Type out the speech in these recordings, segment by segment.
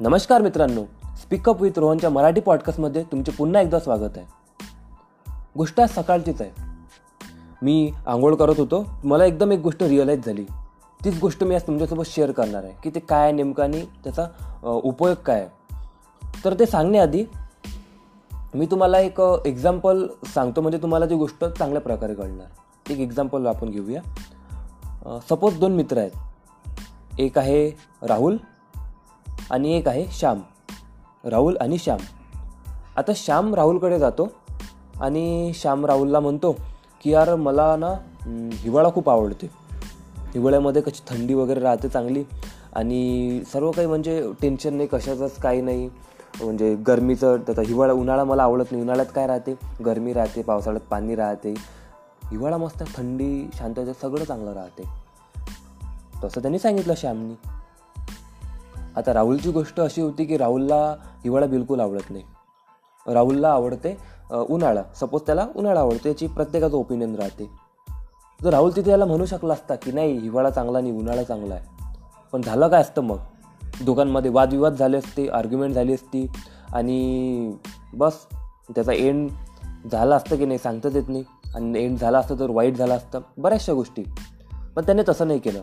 नमस्कार मित्रांनो speak up with रोहनच्या मराठी पॉडकास्टमध्ये तुमचे पुन्हा एकदा स्वागत आहे. गोष्ट आज सकाळचीच आहे. मी आंघोळ करत होतो मला एकदम एक गोष्ट रिअलाईज झाली. तीच गोष्ट मी आज तुमच्यासोबत शेअर करणार आहे की ते काय आहे नेमकं आणि त्याचा उपयोग काय आहे. तर ते सांगण्याआधी मी तुम्हाला एक एक्झाम्पल सांगतो म्हणजे तुम्हाला ती गोष्ट चांगल्या प्रकारे कळणार. एक एक्झाम्पल आपण घेऊया. सपोज दोन मित्र आहेत. एक आहे राहुल आणि एक आहे श्याम. राहुल आणि श्याम. आता श्याम राहुलकडे जातो आणि श्याम राहुलला म्हणतो की यार मला ना हिवाळा खूप आवडते हिवाळ्यामध्ये कशी थंडी वगैरे राहते चांगली आणि सर्व काही म्हणजे टेन्शन नाही कशाचंच काही नाही. म्हणजे गरमीचं त्याचा हिवाळा उन्हाळा मला आवडत नाही. उन्हाळ्यात काय राहते? गरमी राहते पावसाळ्यात पाणी राहते. हिवाळा मस्त थंडी शांतता सगळं चांगलं राहते. तसं त्यांनी सांगितलं श्यामनी. आता राहुलची गोष्ट अशी होती की राहुलला हिवाळा बिलकुल आवडत नाही. राहुलला आवडते उन्हाळा. सपोज त्याला उन्हाळा आवडते याची प्रत्येकाचं ओपिनियन राहते. जर राहुल तिथे याला म्हणू शकला असता की नाही हिवाळा चांगला नाही उन्हाळा चांगला आहे. पण झालं काय असतं मग? दोघांमध्ये वादविवाद झाले असते आर्ग्युमेंट झाली असती आणि बस त्याचा एंड झाला असतं की नाही सांगताच येत नाही. आणि एंड झाला असतं तर वाईट झाला असतं बऱ्याचशा गोष्टी. पण त्याने तसं नाही केलं.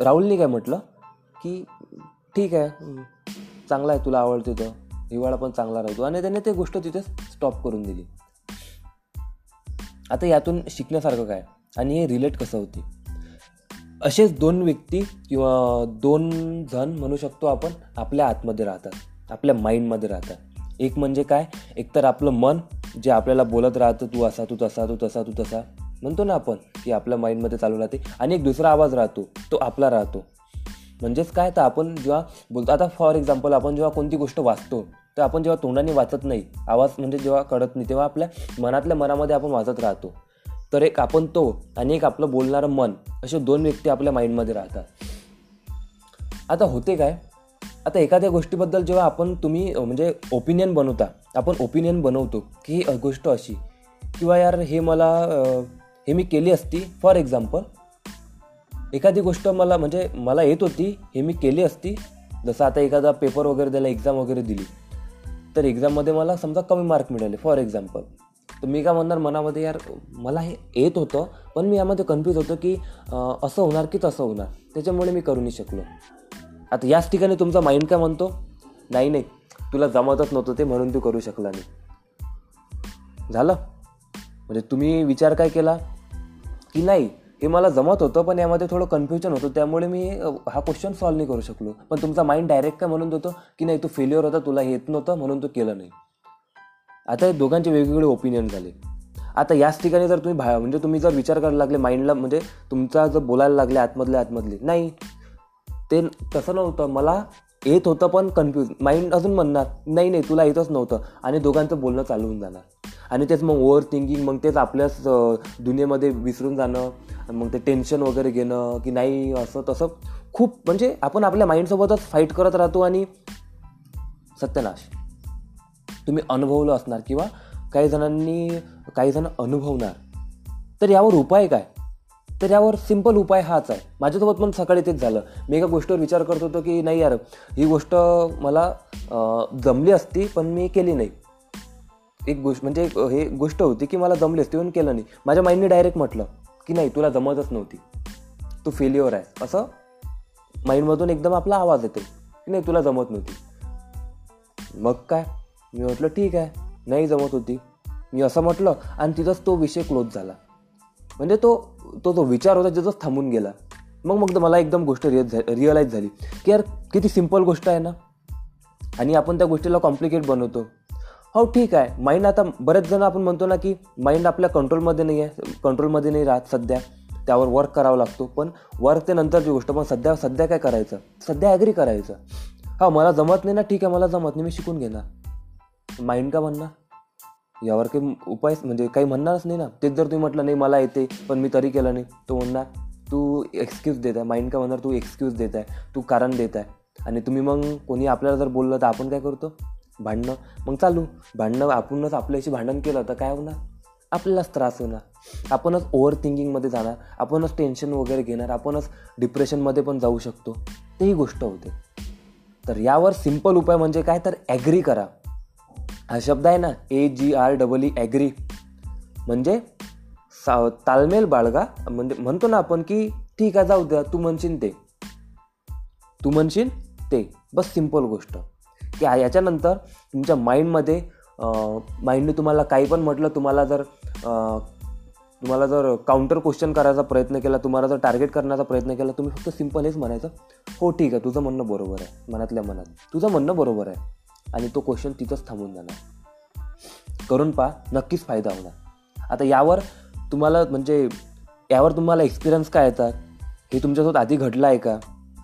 राहुलनी काय म्हटलं? की ठीक आहे चांगला आहे तुला आवडते तर. हिवाळा पण चांगला राहतो. आणि त्याने ते गोष्ट तिथे स्टॉप करून दिली. आता यातून शिकण्यासारखं काय? आणि हे रिलेट कसं होते? असेच दोन व्यक्ती किंवा दोन जण म्हणू शकतो आपण आपल्या आतमध्ये राहतात आपल्या माइंडमध्ये राहतात. एक म्हणजे काय? एकतर आपलं मन जे आपल्याला बोलत राहतं तू असा तू तसा तू तसा तू तसा. म्हणतो ना आपण की आपल्या माइंडमध्ये चालू राहते. आणि एक दुसरा आवाज राहतो तो आपला राहतो. म्हणजेच काय तर आपण जेव्हा बोलतो आता फॉर एक्झाम्पल आपण जेव्हा कोणती गोष्ट वाचतो तर आपण जेव्हा तोंडाने वाचत नाही आवाज म्हणजे जेव्हा कळत नाही तेव्हा आपल्या मनातल्या मनामध्ये आपण वाचत राहतो. तर एक आपण तो आणि एक आपलं बोलणारं मन असे दोन व्यक्ती आपल्या माइंडमध्ये राहतात. आता होते काय आता एखाद्या गोष्टीबद्दल जेव्हा आपण तुम्ही म्हणजे ओपिनियन बनवता आपण ओपिनियन बनवतो की ही गोष्ट अशी किंवा यार हे मला हे मी केली असती फॉर एक्झाम्पल एखादी गोष्ट मला म्हणजे मला येत होती हे मी केली असती जसं आता एखादा पेपर वगैरे द्यायला एक्झाम वगैरे दिली तर एक्झाममध्ये मला समजा कमी मार्क मिळाले फॉर एक्झाम्पल तर मी काय म्हणणार मनामध्ये यार मला हे येत होतं पण मी यामध्ये कन्फ्यूज होतो की असं होणार की तसं होणार. त्याच्यामुळे मी करू नाही शकलो. आता याच ठिकाणी तुमचा माइंड काय म्हणतो? नाही नाही. तुला जमतच नव्हतं ते म्हणून तू करू शकला नाही. झालं? म्हणजे तुम्ही विचार काय केला? की नाही हे मला जमत होतं पण यामध्ये थोडं कन्फ्युजन होतं. त्यामुळे मी हा क्वेश्चन सॉल्व्ह नाही करू शकलो. पण तुमचा माइंड डायरेक्ट काय म्हणून देतो की नाही तू फेल्युअर होता तुला येत नव्हतं म्हणून तू केलं नाही. आता हे दोघांचे वेगवेगळे ओपिनियन झाले. आता याच ठिकाणी जर तुम्ही भा म्हणजे तुम्ही जर विचार करायला लागले माइंडला म्हणजे तुमचा जर बोलायला लागले आतमधले आतमधले. नाही. ते तसं नव्हतं. मला येत होतं पण कन्फ्यूज माइंड अजून म्हणणार नाही नाही तुला येतच नव्हतं. आणि दोघांचं बोलणं चालू होऊन जाणार. आणि तेच मग ओव्हर थिंकिंग मग तेच आपल्याच दुनियेमध्ये विसरून जाणं मग ते टेन्शन वगैरे घेणं की नाही असं तसं खूप म्हणजे आपण आपल्या माइंडसोबतच फाईट करत राहतो आणि सत्यनाश. तुम्ही अनुभवलं असणार किंवा काही जणांनी काही जण अनुभवणार. तर यावर उपाय काय? तर यावर सिंपल उपाय हाच आहे. माझ्यासोबत पण सकाळी तेच झालं. मी एका गोष्टीवर विचार करत होतो की नाही यार ही गोष्ट मला जमली असती पण मी केली नाही. एक गोष्ट म्हणजे हे गोष्ट होती की मला जमलेस असती केलं नाही. माझ्या माइंडने डायरेक्ट म्हटलं की नाही तुला जमतच नव्हती. तू फेल्युअर आहे. असं माइंडमधून एकदम आपला आवाज येतो की नाही तुला जमत नव्हती. मग काय? मी म्हटलं ठीक आहे. नाही जमत होती. मी असं म्हटलं आणि तिथंच तो विषय क्लोज झाला. म्हणजे तो तो जो विचार होता तिथंच थांबून गेला. मग मग मला एकदम गोष्ट रिअ रिअलाईज झाली की यार किती सिंपल गोष्ट आहे ना. आणि आपण त्या गोष्टीला कॉम्प्लिकेट बनवतो. हो ठीक आहे. माइंड आता बरेच जण आपण म्हणतो ना की माइंड आपल्या कंट्रोलमध्ये नाही आहे कंट्रोलमध्ये नाही राहत सध्या. त्यावर वर्क करावा लागतो. पण वर्क ते नंतरची गोष्ट. पण सध्या सध्या काय करायचं? सध्या ॲग्री करायचं. हा मला जमत नाही ना ठीक आहे मला जमत नाही मी शिकून घेणार. माइंड का म्हणणार? यावर काही उपाय म्हणजे काही म्हणणारच नाही ना. तेच जर तुम्ही म्हटलं नाही मला येते पण मी तरी केलं नाही. तो म्हणणार तू एक्सक्यूज देत आहे. माइंड का म्हणणार तू एक्सक्यूज देत आहे तू कारण देत आहे. आणि तुम्ही मग कोणी आपल्याला जर बोललं तर आपण काय करतो? भांडणं. मग चालू. भांडणं आपणच आपल्याशी भांडण केलं तर काय होणार? आपल्यालाच त्रास होणार. आपणच ओव्हर थिंकिंगमध्ये जाणार. आपणच टेन्शन वगैरे घेणार. आपणच डिप्रेशनमध्ये पण जाऊ शकतो. तेही गोष्ट होते. तर यावर सिंपल उपाय म्हणजे काय? तर ॲग्री करा. हा शब्द आहे ना A G R double E agree म्हणजे सा तालमेल बाळगा. म्हणजे म्हणतो ना आपण की ठीक आहे जाऊ द्या. तू म्हणशील ते. तू म्हणशील ते. बस सिंपल गोष्ट. की याच्यानंतर तुमच्या माइंडमध्ये माइंडने तुम्हाला काही पण म्हटलं तुम्हाला जर तुम्हाला जर काउंटर क्वेश्चन करायचा प्रयत्न केला तुम्हाला जर टार्गेट करण्याचा प्रयत्न केला तुम्ही फक्त सिंपल हेच म्हणायचं हो ठीक आहे तुझं म्हणणं बरोबर आहे मनातल्या मनात. तुझं म्हणणं बरोबर आहे. आणि तो क्वेश्चन तिथंच थांबून जाणार. करून पहा नक्कीच फायदा होणार. आता यावर तुम्हाला म्हणजे यावर तुम्हाला एक्सपिरियन्स काय येतात? हे तुमच्यासोबत आधी घडलं आहे का?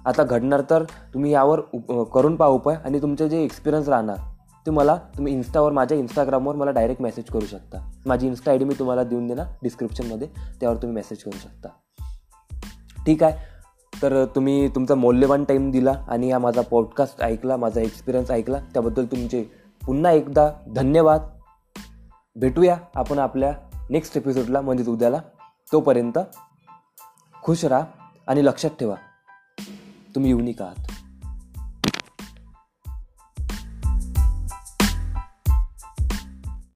आता घडणार तर तुम्ही यावर उप करून पहा उपाय आणि तुमचे जे एक्सपिरियन्स राहणार ते मला तुम्ही इन्स्टावर माझ्या इंस्टाग्रामवर मला डायरेक्ट मेसेज करू शकता. माझी इन्स्टा आय डी मी तुम्हाला देऊन देणार डिस्क्रिप्शनमध्ये त्यावर तुम्ही मेसेज करू शकता. ठीक आहे? तर तुम्ही तुमचा मौल्यवान टाईम दिला आणि हा माझा पॉडकास्ट ऐकला माझा एक्सपिरियन्स ऐकला. त्याबद्दल तुमचे पुन्हा एकदा धन्यवाद. भेटूया आपण आपल्या नेक्स्ट एपिसोडला म्हणजेच उद्याला. तोपर्यंत खुश राहा आणि लक्षात ठेवा. तुम्ही युनिक आहात.